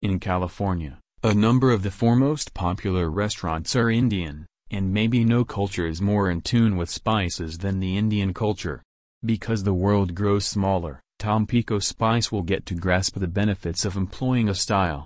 In California, a number of the foremost popular restaurants are Indian, and maybe no culture is more in tune with spices than the Indian culture. Because the world grows smaller, Tampico Spice will get to grasp the benefits of employing a style,